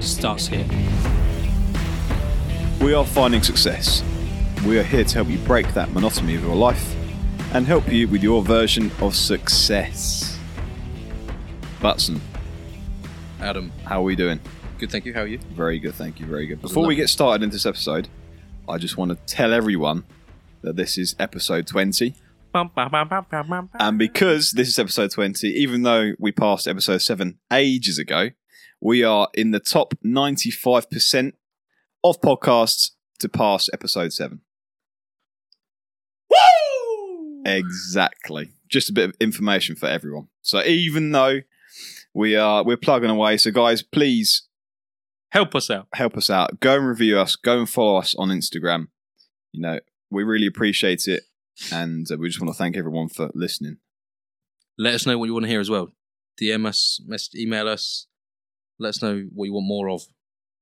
starts here. We are finding success. We are here to help you break that monotony of your life and help you with your version of success. Butson, Adam, how are we doing? good, thank you. How are you? Very good, thank you, very good. Before we get started into this episode, I just want to tell everyone that this is episode 20. And because this is episode 20, even though we passed episode 7 ages ago, we are in the top 95% of podcasts to pass episode 7. Woo! Exactly. Just a bit of information for everyone. So even though we are we're plugging away, so guys, please Help us out. help us out. Go and review us. Go and follow us on Instagram. You know, we really appreciate it, and uh, we just want to thank everyone for listening. Let us know what you want to hear as well. DM us, mess, email us. Let us know what you want more of,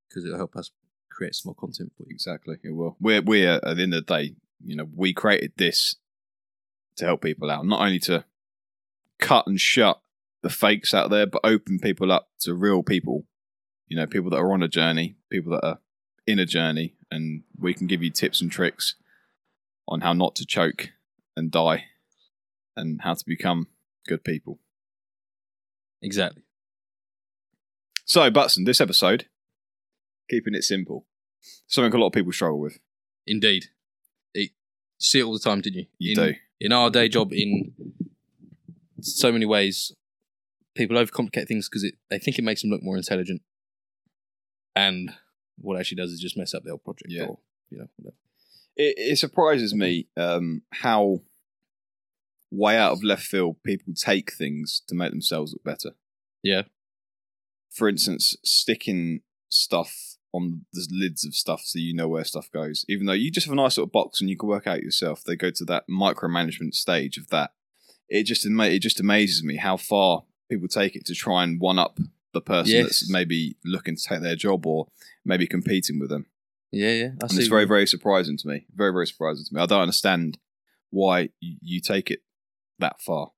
because it'll help us create some more content for you. Exactly, it will. We're we're at the end of the day, you know, we created this to help people out, not only to cut and shut the fakes out there, but open people up to real people. You know, people that are on a journey, people that are in a journey, and we can give you tips and tricks on how not to choke and die, and how to become good people. Exactly. So, Butson, this episode, keeping it simple, something a lot of people struggle with. Indeed. It, you see it all the time, didn't you? You in, do. In our day job, in so many ways, people overcomplicate things because they think it makes them look more intelligent. And what it actually does is just mess up the whole project. Yeah. Or, you know, whatever. it, it surprises me um, how way out of left field people take things to make themselves look better. Yeah. For instance, sticking stuff on the lids of stuff so you know where stuff goes. Even though you just have a nice little box and you can work out yourself, they go to that micromanagement stage of that. It just it just amazes me how far people take it to try and one up the person Yes. that's maybe looking to take their job or maybe competing with them. Yeah, yeah. I And see it's very, very surprising to me. Very, very surprising to me. I don't understand why you, you take it that far.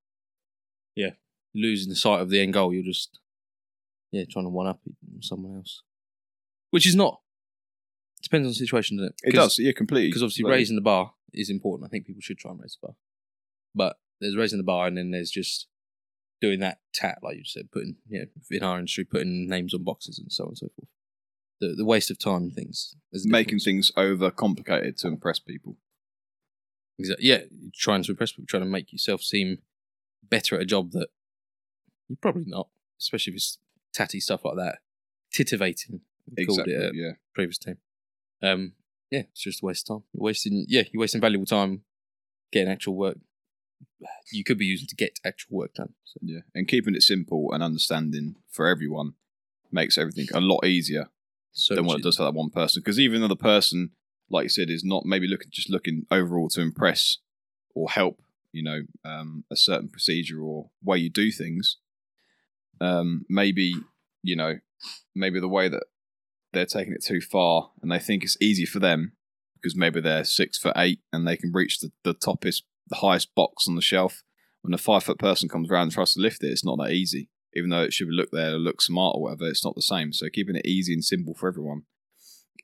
Yeah, losing the sight of the end goal. You're just, yeah, trying to one up someone else, which is not. Depends on the situation, doesn't it? It does, yeah, completely. because obviously Completely. raising the bar is important. I think people should try and raise the bar, but there's raising the bar, and then there's just doing that tat, like you said, putting you know in our industry, putting names on boxes and so on and so forth. The the waste of time and things. There's making difference. things over complicated to impress people. Exactly. Yeah, trying to impress people, trying to make yourself seem better at a job that you're probably not, especially if it's tatty stuff like that. Titivating, we called it yeah. previous team. Um, yeah, it's just a waste of time. You're wasting, yeah, you're wasting valuable time getting actual work. You could be using to get actual work done. So, Yeah. And keeping it simple and understanding for everyone makes everything a lot easier so than what it does for that one person. Because even though the person, like you said, is not maybe looking just looking overall to impress or help, you know, um, a certain procedure or way you do things, um, maybe you know, maybe the way that they're taking it too far and they think it's easy for them because maybe they're six foot eight and they can reach the, the toppest, the highest box on the shelf. When a five foot person comes around and tries to lift it, it's not that easy. Even though it should look there, look smart or whatever, it's not the same. So keeping it easy and simple for everyone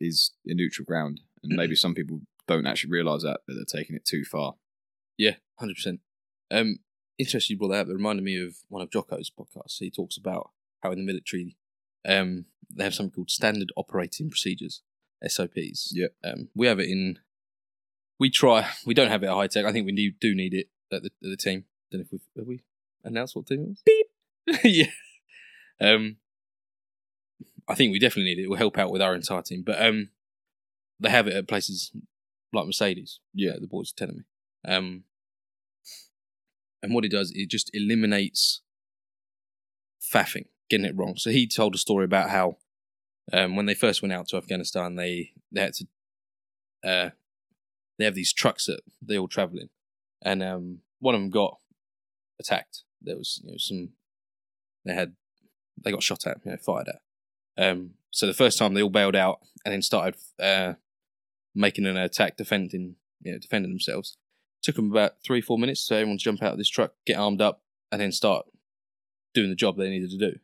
is a neutral ground. And maybe some people don't actually realise that, that they're taking it too far. yeah, hundred percent. Interesting you brought that up. It reminded me of one of Jocko's podcasts. He talks about how in the military, um, they have something called standard operating procedures, SOPs. Yeah. Um, we have it in. We try. We don't have it at high tech. I think we do, do need it at the, at the team. Know if we've have we announced what team it was. Beep. yeah. Um. I think we definitely need it. It will help out with our entire team. But um, they have it at places like Mercedes. Yeah. the boys are telling me. Um, and what it does, it just eliminates faffing, getting it wrong. So he told a story about how Um, when they first went out to Afghanistan, they they had to uh, they have these trucks that they all travel in, and um, one of them got attacked. There was you know, some they had they got shot at, you know, fired at. Um, so the first time they all bailed out and then started uh, making an attack, defending you know, defending themselves. Took them about three four minutes so everyone to jump out of this truck, get armed up, and then start doing the job they needed to do.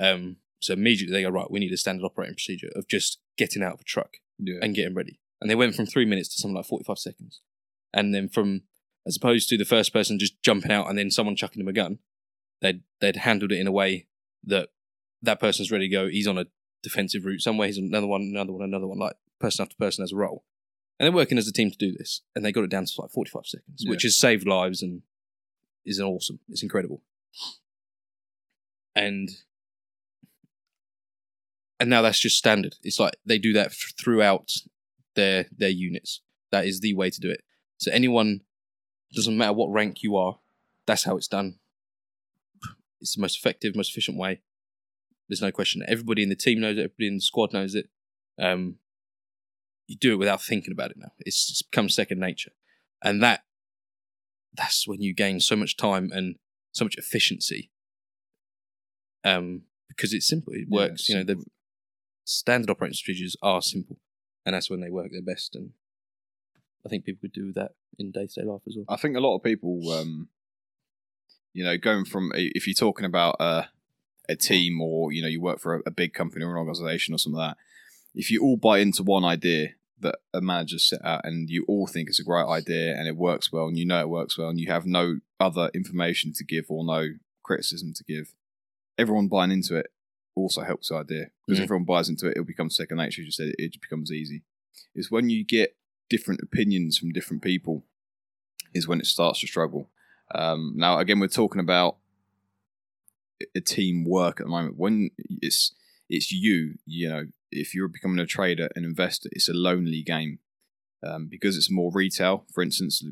Um, so immediately they go right. We need a standard operating procedure of just getting out of a truck Yeah. and getting ready. And they went from three minutes to something like 45 seconds. And then from, as opposed to the first person just jumping out and then someone chucking them a gun, they'd, they'd handled it in a way that that person's ready to go. He's on a defensive route somewhere. He's on another one, another one, another one, like person after person has a role. And they're working as a team to do this. And they got it down to like 45 seconds, Yeah. which has saved lives and is awesome. It's incredible. And and now that's just standard. It's like they do that throughout their their units. That is the way to do it. So anyone doesn't matter what rank you are, that's how it's done. It's the most effective, most efficient way. There's no question. Everybody in the team knows it. Everybody in the squad knows it. Um, you do it without thinking about it now. It's, it's become second nature, and that that's when you gain so much time and so much efficiency. Um, because it's simple. It Yeah, works. it's you know, the standard operating procedures are simple, and that's when they work their best. And I think people could do that in day to day life as well. I think a lot of people, um, you know, going from if you're talking about uh, a team or you know you work for a, a big company or an organization or something like that, if you all buy into one idea that a manager set out and you all think it's a great idea and it works well and you know it works well and you have no other information to give or no criticism to give, everyone buying into it also helps the idea because if everyone buys into it, it'll become second nature. As you said, it just becomes easy. It's when you get different opinions from different people is when it starts to struggle. Um, now, again, we're talking about a team work at the moment. When it's it's you, you know, if you're becoming a trader, an investor, it's a lonely game um, because it's more retail. For instance,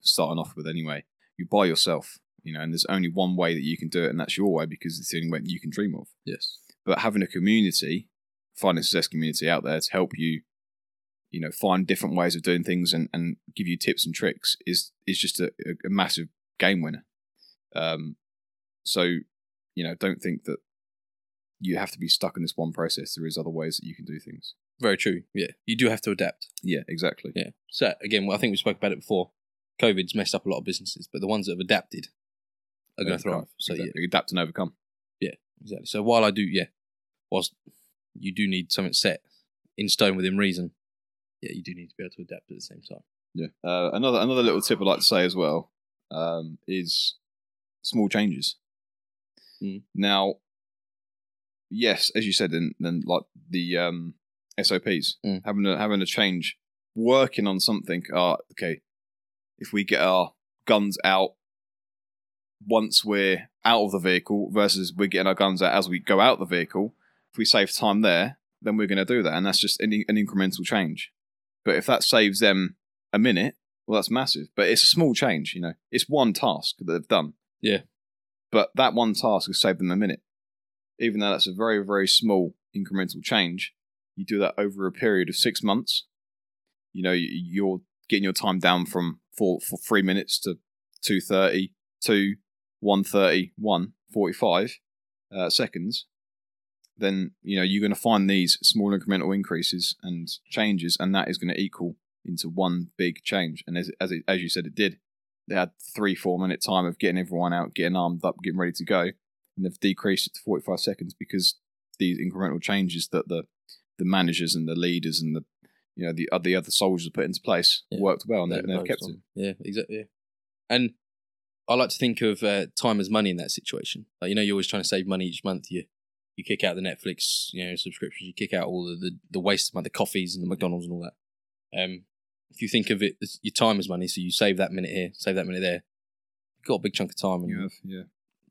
starting off with anyway, you buy yourself, you know, and there's only one way that you can do it, and that's your way because it's the only way you can dream of. Yes. But having a community, finding a success community out there to help you, you know, find different ways of doing things and, and give you tips and tricks is is just a, a massive game winner. Um, so, you know, don't think that you have to be stuck in this one process. There is other ways that you can do things. Very true. Yeah, you do have to adapt. Yeah, exactly. Yeah. So again, well, I think we spoke about it before. COVID's messed up a lot of businesses, but the ones that have adapted are going to thrive. So yeah, adapt and overcome. Yeah, exactly. So while I do, yeah, whilst you do need something set in stone within reason, yeah, you do need to be able to adapt at the same time. Yeah. Uh, another another little tip I'd like to say as well um, is small changes. Mm. Now, yes, as you said, then then like the um, SOPs Mm. having a having a change, working on something. Uh, okay, if we get our guns out once we're out of the vehicle versus we're getting our guns out as we go out the vehicle, if we save time there, then we're going to do that, and that's just an, an incremental change. But if that saves them a minute, well, that's massive. But it's a small change, you know. It's one task that they've done. Yeah. But that one task has saved them a minute. Even though that's a very, very small incremental change, you do that over a period of six months. You know, you- you're getting your time down from four, for three minutes to 230 to 130, 145 uh, seconds. Then, you know, you're going to find these small incremental increases and changes, and that is going to equal into one big change. And as as, it, as you said, it did. They had three four minute time of getting everyone out, getting armed up, getting ready to go, and they've decreased it to forty five seconds because these incremental changes that the the managers and the leaders and the you know the uh, the other soldiers put into place Yeah. worked well, and, they, They've they've kept focused it. Yeah, exactly. Yeah. And I like to think of uh, time as money in that situation. Like you know, you're always trying to save money each month. You you kick out the Netflix, you know, subscriptions. You kick out all the the, the waste money, the coffees and the McDonald's and all that. Um, if you think of it, as your time as money. So you save that minute here, save that minute there. You've got a big chunk of time, and You have, yeah.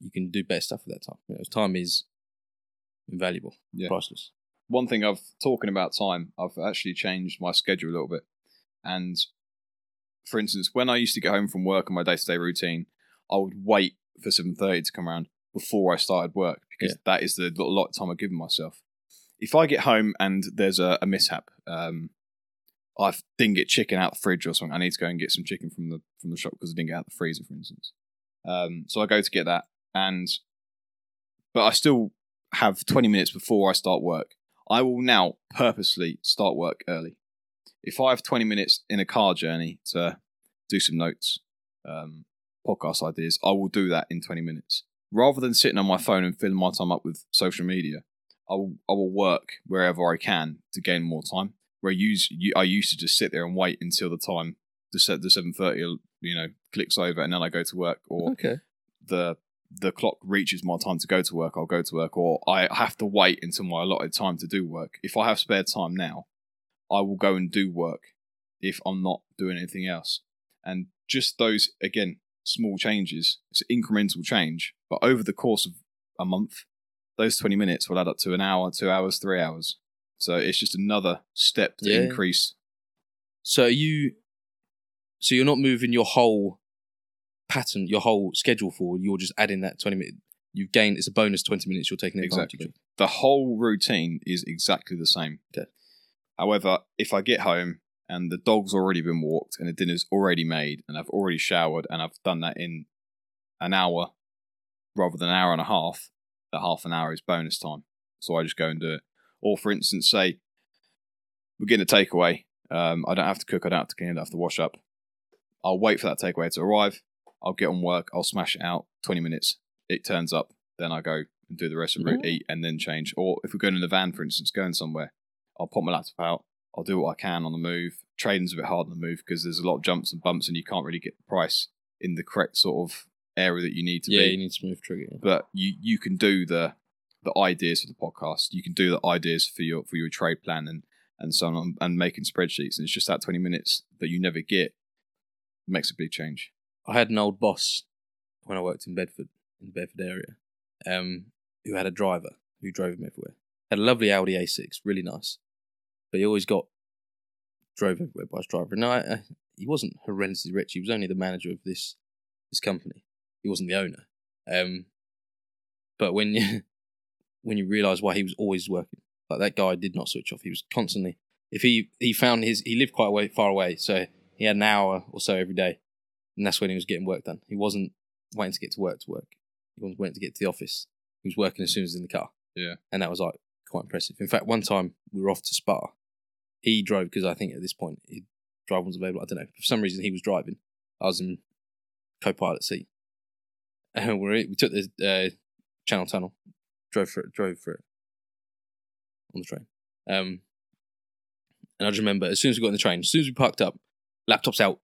You can do better stuff with that time. You know, time is invaluable, Yeah. priceless. one thing I've talking about time, I've actually changed my schedule a little bit. And for instance, when I used to get home from work on my day to day routine, I would wait for seven thirty to come around before I started work because that is the lot of time I've given myself. if I get home and there's a, a mishap, um, I didn't get chicken out the fridge or something. I need to go and get some chicken from the from the shop because I didn't get out the freezer, for instance. Um, so I go to get that, and but I still have 20 minutes before I start work. I will now purposely start work early. If I have 20 minutes in a car journey to do some notes, um, podcast ideas, I will do that in 20 minutes. Rather than sitting on my phone and filling my time up with social media, I will, I will work wherever I can to gain more time. Where I, use, I used to just sit there and wait until the time the the 7.30 you know clicks over and then I go to work or Okay. the the clock reaches my time to go to work, I'll go to work, or I have to wait until my allotted time to do work. If I have spare time now, I will go and do work if I'm not doing anything else. And just those, again, small changes, it's incremental change, but over the course of a month, those 20 minutes will add up to an hour, two hours, three hours. So it's just another step to Yeah. increase. So you, so you're not moving your whole pattern, your whole schedule for. You're just adding that twenty minutes. You've gained. It's a bonus twenty minutes. You're taking advantage Exactly. of. The whole routine is exactly the same. Okay. However, if I get home and the dog's already been walked and the dinner's already made and I've already showered and I've done that in an hour rather than an hour and a half, that half an hour is bonus time. So I just go and do it. Or for instance, say we're getting a takeaway. Um, I don't have to cook. I don't have to clean. I don't have to wash up. I'll wait for that takeaway to arrive. I'll get on work. I'll smash it out. Twenty minutes. It turns up. Then I go and do the rest of the route, Yeah. eat, and then change. Or if we're going in the van, for instance, going somewhere, I'll pop my laptop out. I'll do what I can on the move. Trading's a bit hard on the move because there's a lot of jumps and bumps, and you can't really get the price in the correct sort of area that you need to be. Yeah, be you need to smooth trigger. yeah. but you you can do the the ideas for the podcast. You can do the ideas for your for your trade plan and and so on, and making spreadsheets. And it's just that twenty minutes that you never get makes a big change. I had an old boss when I worked in Bedford, in the Bedford area, um, who had a driver who drove him everywhere. Had a lovely Audi A6, really nice, but he always got drove everywhere by his driver. No, I, I, he wasn't horrendously rich. He was only the manager of this this company. He wasn't the owner. Um, but when you when you realise why he was always working, like that guy did not switch off. He was constantly. If he he found his he lived quite away, far away, so he had an hour or so every day and that's when he was getting work done. He wasn't waiting to get to work to work. He wasn't waiting to get to the office. He was working as soon as he was in the car. Yeah. and that was like quite impressive. In fact, one time we were off to Spa. He drove because I think at this point he drive was available. I don't know. For some reason, he was driving. I was in co-pilot seat, and we we took the uh, Channel Tunnel, drove for it, drove for it on the train. Um, and I just remember as soon as we got in the train, as soon as we parked up, laptops out,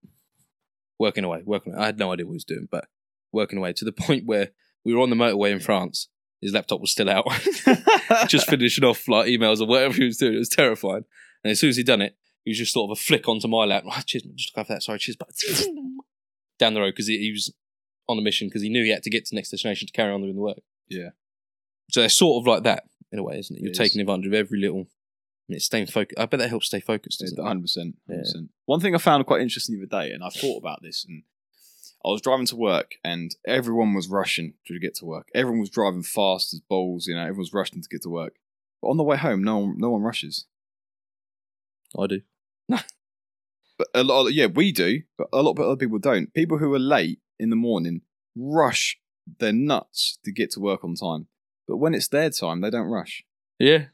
working away, working. Away. I had no idea what he was doing, but working away to the point where we were on the motorway in France. His laptop was still out, just finishing off like emails or whatever he was doing. It was terrifying. And as soon as he'd done it, he was just sort of a flick onto my lap. Oh, cheers, just look after that. Sorry, cheers, but down the road because he, he was on a mission because he knew he had to get to the next destination to carry on doing the work. Yeah. So they're sort of like that in a way, isn't it? You're It taking advantage of every little. It's staying focused. I bet that helps stay focused. doesn't it? Hundred percent. One thing I found quite interesting the other day, and I thought about this, and I was driving to work, and everyone was rushing to get to work. Everyone was driving fast as balls. You know, everyone was rushing to get to work. But on the way home, no one, no one rushes. I do. But a lot, of, yeah, we do, but a lot of other people don't. People who are late in the morning rush their nuts to get to work on time. But when it's their time, they don't rush. Yeah.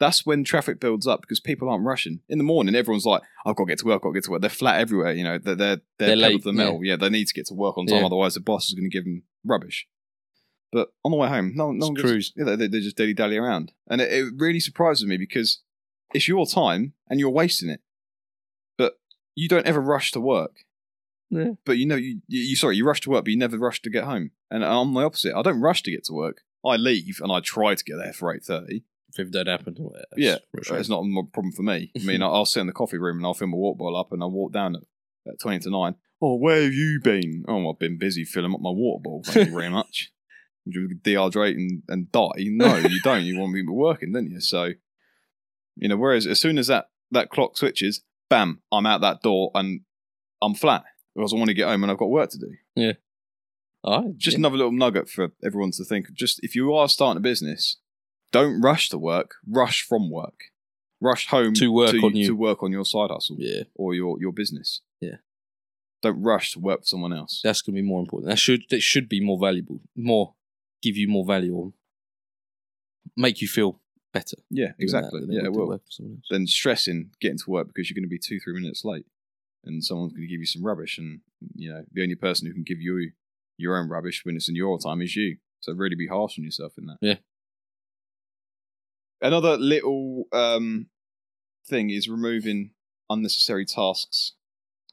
That's when traffic builds up because people aren't rushing. In the morning, everyone's like, "I've got to get to work. I've got to get to work." They're flat everywhere. You know, they're they're they're, They're late, to the metal. Yeah. they need to get to work on time. Yeah. Otherwise, the boss is going to give them rubbish. But on the way home, no, no one cruise. Yeah, they, they just dilly dally around, and it, it really surprises me because it's your time and you're wasting it. But you don't ever rush to work. Yeah. But you know, you, you you- sorry, you rush to work, but you never rush to get home. And I'm the opposite. I don't rush to get to work. I leave and I try to get there for eight thirty. If it don't happen, well, Yeah, frustrating. It's not a problem for me. I mean, I'll I'll sit in the coffee room and I'll fill my water bottle up and I'll walk down at, at 20 to 9. Oh, where have you been? Oh, I've been busy filling up my water bottle. Thank you very much. Would you dehydrate and, and die? No, you don't. You want me to be working, don't you? So, you know, whereas as soon as that, that clock switches, bam, I'm out that door and I'm flat because I want to get home and I've got work to do. Yeah. All right. Just yeah. another little nugget for everyone to think. Just if you are starting a business, don't rush to work. Rush from work. Rush home To work on you. to work on your side hustle Yeah, or your your business. Yeah. Don't rush to work for someone else. that's going to be more important. That should that should be more valuable, more give you more value, or make you feel better. yeah, doing exactly. that than Yeah, would to well, work for someone else. then stressing getting to work because you're going to be two three minutes late, and someone's going to give you some rubbish, and you know the only person who can give you your own rubbish when it's in your time is you. So really be harsh on yourself in that. Yeah. Another little um, thing is removing unnecessary tasks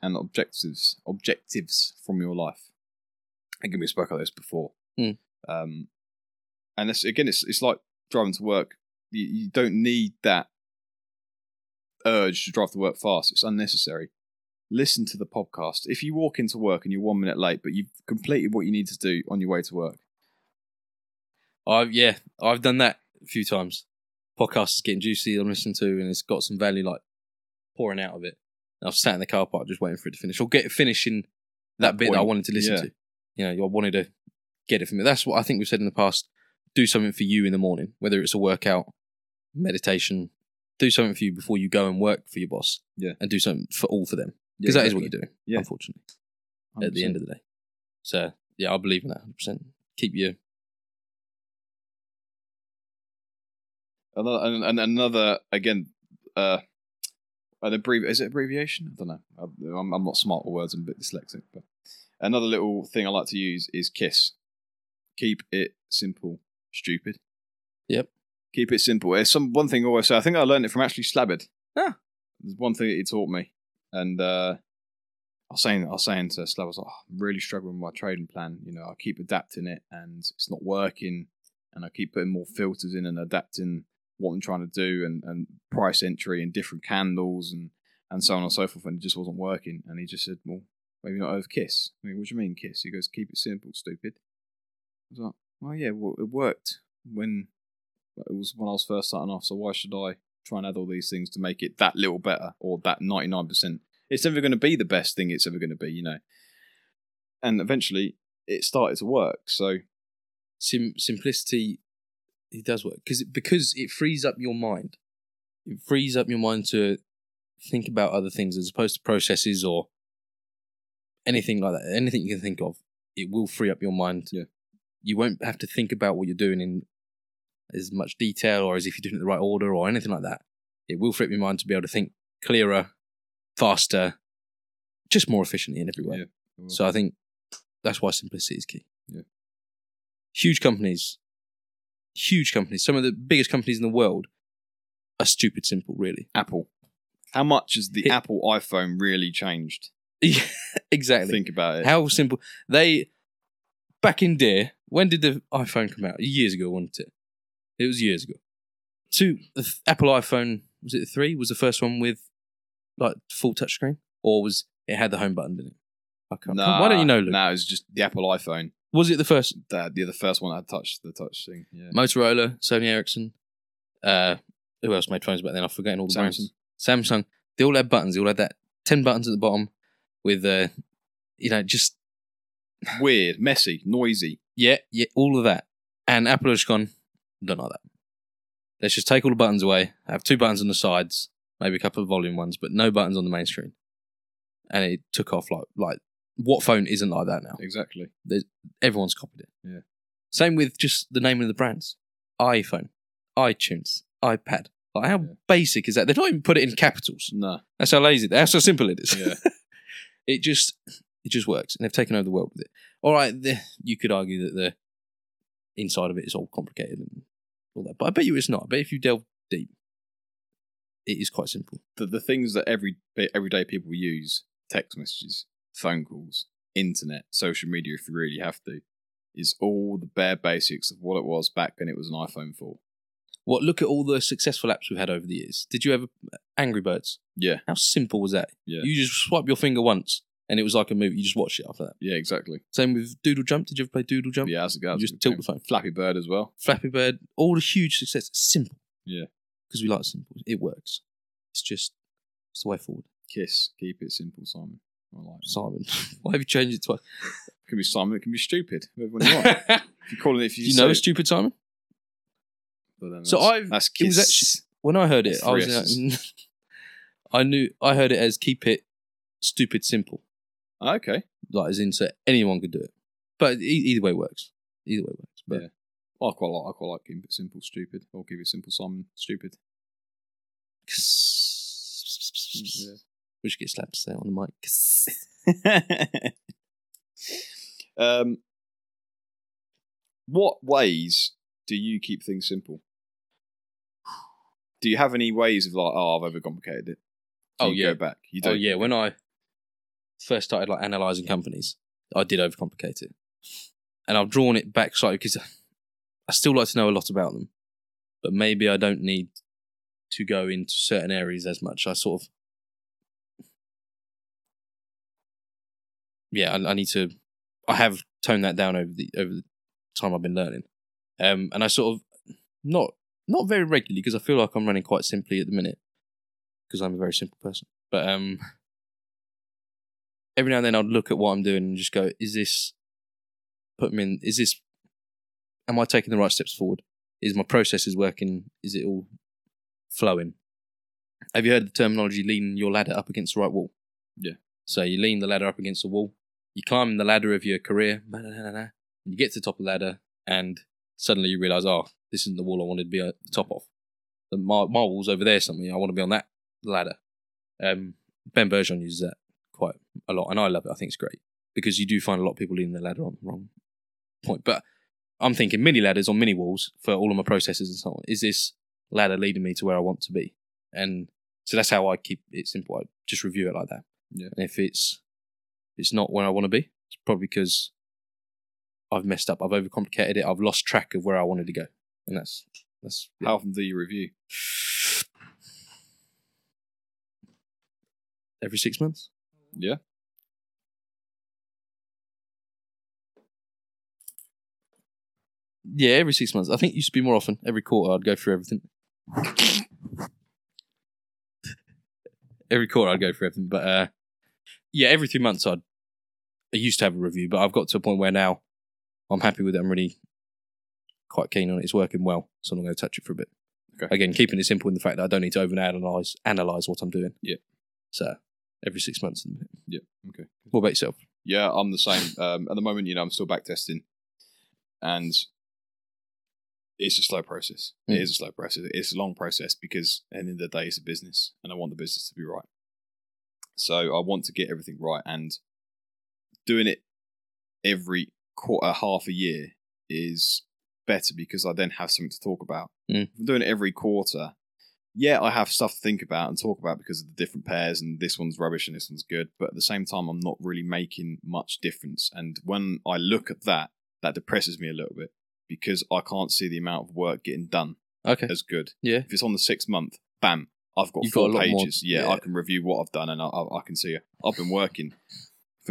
and objectives objectives from your life. Again, we spoke about this before. Mm. Um, and again, it's it's like driving to work. You, you don't need that urge to drive to work fast. It's unnecessary. Listen to the podcast. If you walk into work and you're one minute late, but you've completed what you need to do on your way to work, I've yeah, I've done that a few times. Podcast is getting juicy. I'm listening to, and it's got some value like pouring out of it. And I've sat in the car park just waiting for it to finish, or get it finishing that, That bit that I wanted to listen yeah. to. You know, I wanted to get it from it. That's what I think we've said in the past. Do something for you in the morning, whether it's a workout, meditation. Do something for you before you go and work for your boss. Yeah. and do something for all for them because that is what you're doing. Yeah. unfortunately, at the end of the day. So yeah, I believe in that 100. percent Keep your Another, and, and another again, uh, an abbrev- is it abbreviation? I don't know. I- I'm, I'm not smart with words. I'm a bit dyslexic. But another little thing I like to use is KISS. Keep it simple, stupid. Yep. Keep it simple. It's some one thing I always say. I think I learned it from actually Slabbard. Ah. There's one thing that he taught me, and uh, I was saying, I was saying to Slabbard, I was like, oh, I'm really struggling with my trading plan. You know, I keep adapting it, and it's not working, and I keep putting more filters in and adapting what I'm trying to do and, and price entry and different candles and, and so on and so forth, and it just wasn't working. And he just said, Well, maybe not over Kiss. I mean, what do you mean Kiss? He goes, Keep it simple, stupid. I was like, Well, yeah, well, it worked when it was when I was first starting off, so why should I try and add all these things to make it that little better or that 99%? It's never going to be the best thing it's ever going to be, you know. And eventually it started to work. So, sim- simplicity it does work because it, because it frees up your mind it frees up your mind to think about other things as opposed to processes or anything like that anything you can think of it will free up your mind Yeah. you won't have to think about what you're doing in as much detail or as if you're doing it in the right order or anything like that it will free up your mind to be able to think clearer faster just more efficiently in every way Yeah. so I think that's why simplicity is key. Yeah. Huge companies, huge companies, some of the biggest companies in the world are stupid simple, really. Apple. How much has the Hit- Apple iPhone really changed? Yeah, exactly. Think about it. How simple. They, back in day, when did the iPhone come out? Years ago, wasn't it? It was years ago. Two, the th- Apple iPhone, was it the three? Was the first one with like full touchscreen? Or was it had the home button in it? I can't. Nah, why don't you know, Luke? No, it was just the Apple iPhone. Was it the first The, the, the first one that had touch the touch thing. Yeah. Motorola, Sony Ericsson. Uh, who else made phones back then? I've forgotten all the brands. Samsung. They all had buttons. They all had that ten buttons at the bottom with, uh, you know, just Weird, messy, noisy. yeah, yeah, all of that. And Apple has gone, don't like that. Let's just take all the buttons away. Have two buttons on the sides, maybe a couple of volume ones, but no buttons on the main screen. And it took off like like what phone isn't like that now? Exactly. Everyone's copied it. Yeah. Same with just the name of the brands. iPhone, iTunes, iPad. Like how Yeah. basic is that? They've not even put it in capitals. No. That's how lazy. That's how simple it is. Yeah. it just it just works, and they've taken over the world with it. All right, the, you could argue that the inside of it is all complicated and all that, but I bet you it's not. But if you delve deep, it is quite simple. the, the things that every everyday people use text messages phone calls internet social media if you really have to is all the bare basics of what it was back when it was an iphone 4 What? Look at all the successful apps we've had over the years. Did you ever Angry Birds? yeah How simple was that? Yeah. You just swipe your finger once, and it was like a movie. You just watched it after that. yeah exactly Same with Doodle Jump. Did you ever play Doodle Jump? yeah as a guy You just tilt the phone. flappy bird as well Flappy Bird. All the huge success. Simple. Yeah. Because we like simple. It works. It's just it's the way forward. kiss keep it simple simon like that. Simon, why have you changed it twice? It can be simon it can be stupid whatever you want if you call it if Do you, you know say- a stupid Simon? But then So I've- that's it was kiss. actually- When I heard it, That's I was three S's. I knew I heard it as keep it stupid simple, okay. like as in so anyone could do it. But e- either way works. Either way works. But Yeah. I quite like I quite like keep it simple, stupid, I'll keep it simple, Simon, stupid. Yeah. We should get slapped to say it on the mic. um, what ways do you keep things simple? Do you have any ways of like, oh, I've overcomplicated it? Do Oh, you yeah. go back. You Oh don't. yeah, when I first started like analyzing companies, I did overcomplicate it, and I've drawn it back slightly because I still like to know a lot about them, but maybe I don't need to go into certain areas as much. I sort of, yeah, I, I need to. I have toned that down over the over the time I've been learning, um, and I sort of not not very regularly because I feel like I'm running quite simply at the minute because I'm a very simple person. But um, every now and then I'd look at what I'm doing and just go, is this put me in? Is this? Am I taking the right steps forward? Is my processes working? Is it all flowing? Have you heard the terminology lean your ladder up against the right wall? Yeah. So you lean the ladder up against the wall. You climb the ladder of your career. and you get to the top of the ladder, and suddenly you realize, oh, this isn't the wall I wanted to be at the top of. The, my, my wall's over there something. I want to be on that ladder. Um, ben Bergeron uses that quite a lot, and I love it. I think it's great because you do find a lot of people leaning the ladder on the wrong point. But I'm thinking mini ladders on mini walls for all of my processes and so on. Is this ladder leading me to where I want to be? And so that's how I keep it simple. I just review it like that. Yeah. And if it's it's not where I want to be, it's probably because I've messed up. I've overcomplicated it. I've lost track of where I wanted to go, and that's that's How often do you review? every six months. Yeah. Yeah, every six months. I think it used to be more often. Every quarter, I'd go through everything. every quarter, I'd go through everything. But uh, yeah, every three months, I'd. I used to have a review, but I've got to a point where now I'm happy with it. I'm really quite keen on it. It's working well, so I'm not going to touch it for a bit. Okay. Again, keeping it simple in the fact that I don't need to overanalyze analyze what I'm doing. Yeah. So every six months. Yeah. Okay. What about yourself? Yeah, I'm the same. Um, at the moment, you know, I'm still back testing, and it's a slow process. It Mm. is a slow process. It's a long process because at the end of the day, it's a business, and I want the business to be right. So I want to get everything right, and doing it every quarter, half a year is better because I then have something to talk about. Mm. If I'm doing it every quarter, yeah, I have stuff to think about and talk about because of the different pairs and this one's rubbish and this one's good. But at the same time, I'm not really making much difference. And when I look at that, that depresses me a little bit because I can't see the amount of work getting done Okay. as good. Yeah. If it's on the sixth month, bam, I've got You've four got lot more- pages. yeah, yeah. I can review what I've done and I, I, I can see I've been working.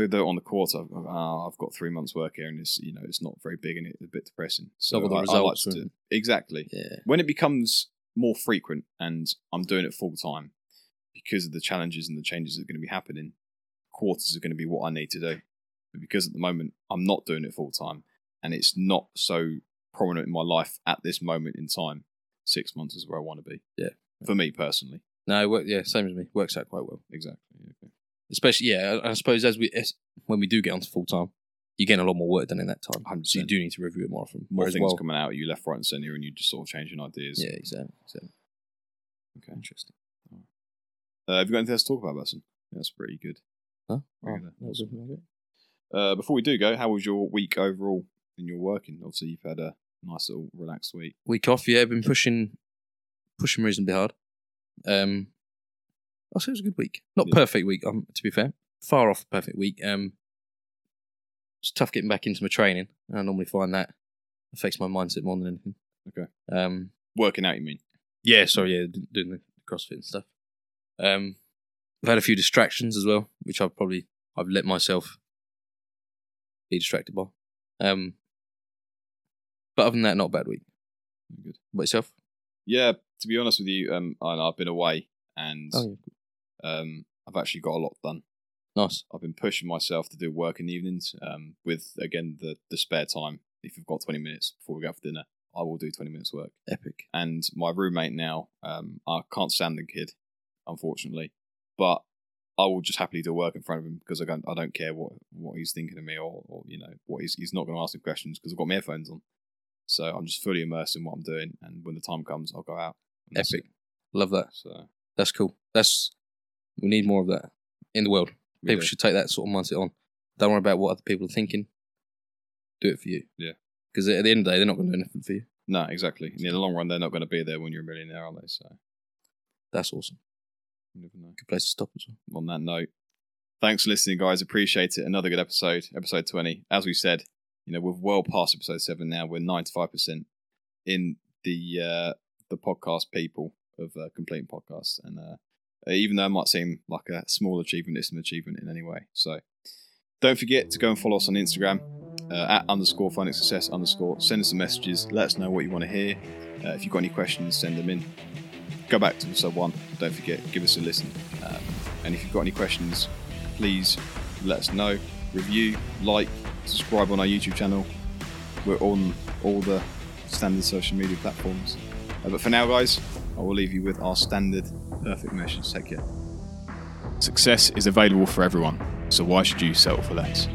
I on the quarter, I've, oh, I've got three months work here and it's you know it's not very big and it's a bit depressing. So at the I- I like to- exactly Yeah. when it becomes more frequent and I'm doing it full time because of the challenges and the changes that are going to be happening, quarters are going to be what I need to do. But because at the moment I'm not doing it full time and it's not so prominent in my life at this moment in time, six months is where I want to be. Yeah. For me personally. No, work, yeah, same as me. Works out quite well. Exactly. Okay. Especially, yeah, I I suppose as we as, when we do get onto full time, you're getting a lot more work done in that time. 100%. So you do need to review it more often. More Whereas things well, coming out you left, right, and centre, and you just sort of changing ideas. Yeah, exactly. exactly. Okay. Interesting. Uh, have you got anything else to talk about, Basson? That's pretty good. Huh? Oh, that was. Uh, before we do go, how was your week overall in your working? Obviously, you've had a nice little relaxed week. Week off, yeah, been pushing pushing reasonably hard. Um, I'll say it was a good week. Not Yeah. perfect week, um, to be fair. Far off perfect week. Um, it's tough getting back into my training. I normally find that affects my mindset more than anything. Okay. Um, Working out, you mean? Yeah, sorry, yeah, doing the CrossFit and stuff. Um, I've had a few distractions as well, which I've probably I've let myself be distracted by. Um, but other than that, not a bad week. Good. What yourself? Yeah, to be honest with you, um, I, I've been away and Oh, yeah. Um, I've actually got a lot done. Nice. I've been pushing myself to do work in the evenings um, with, again, the, the spare time. If you've got 20 minutes before we go for dinner, I will do 20 minutes work. Epic. And my roommate now, um, I can't stand the kid, unfortunately, but I will just happily do work in front of him because I don't, I don't care what, what he's thinking of me or, or you know what he's he's not going to ask me questions because I've got my earphones on. So I'm just fully immersed in what I'm doing, and when the time comes, I'll go out. Epic. Love that. So That's cool. That's we need more of that in the world. we People do. should take that sort of mindset on. Don't worry about what other people are thinking. Do it for you. Yeah. Because at the end of the day, they're not going to do anything for you. No, exactly. In the long run, they're not going to be there when you're a millionaire, are they? So That's awesome. you never know. Good place to stop as well. on that note. Thanks for listening, guys. Appreciate it. Another good episode, episode 20. As we said, you know, we're well past episode 7 now. We're 95% in the uh, the podcast people of uh, Completing Podcasts. And uh, even though it might seem like a small achievement, it's an achievement in any way. So don't forget to go and follow us on Instagram uh, at underscore finding success underscore. Send us some messages. Let us know what you want to hear. Uh, if you've got any questions, send them in. Go back to episode one. Don't forget, give us a listen. Um, and if you've got any questions, please let us know. Review, like, subscribe on our YouTube channel. We're on all the standard social media platforms. Uh, but for now, guys, I will leave you with our standard perfect care. Success is available for everyone, so why should you settle for less?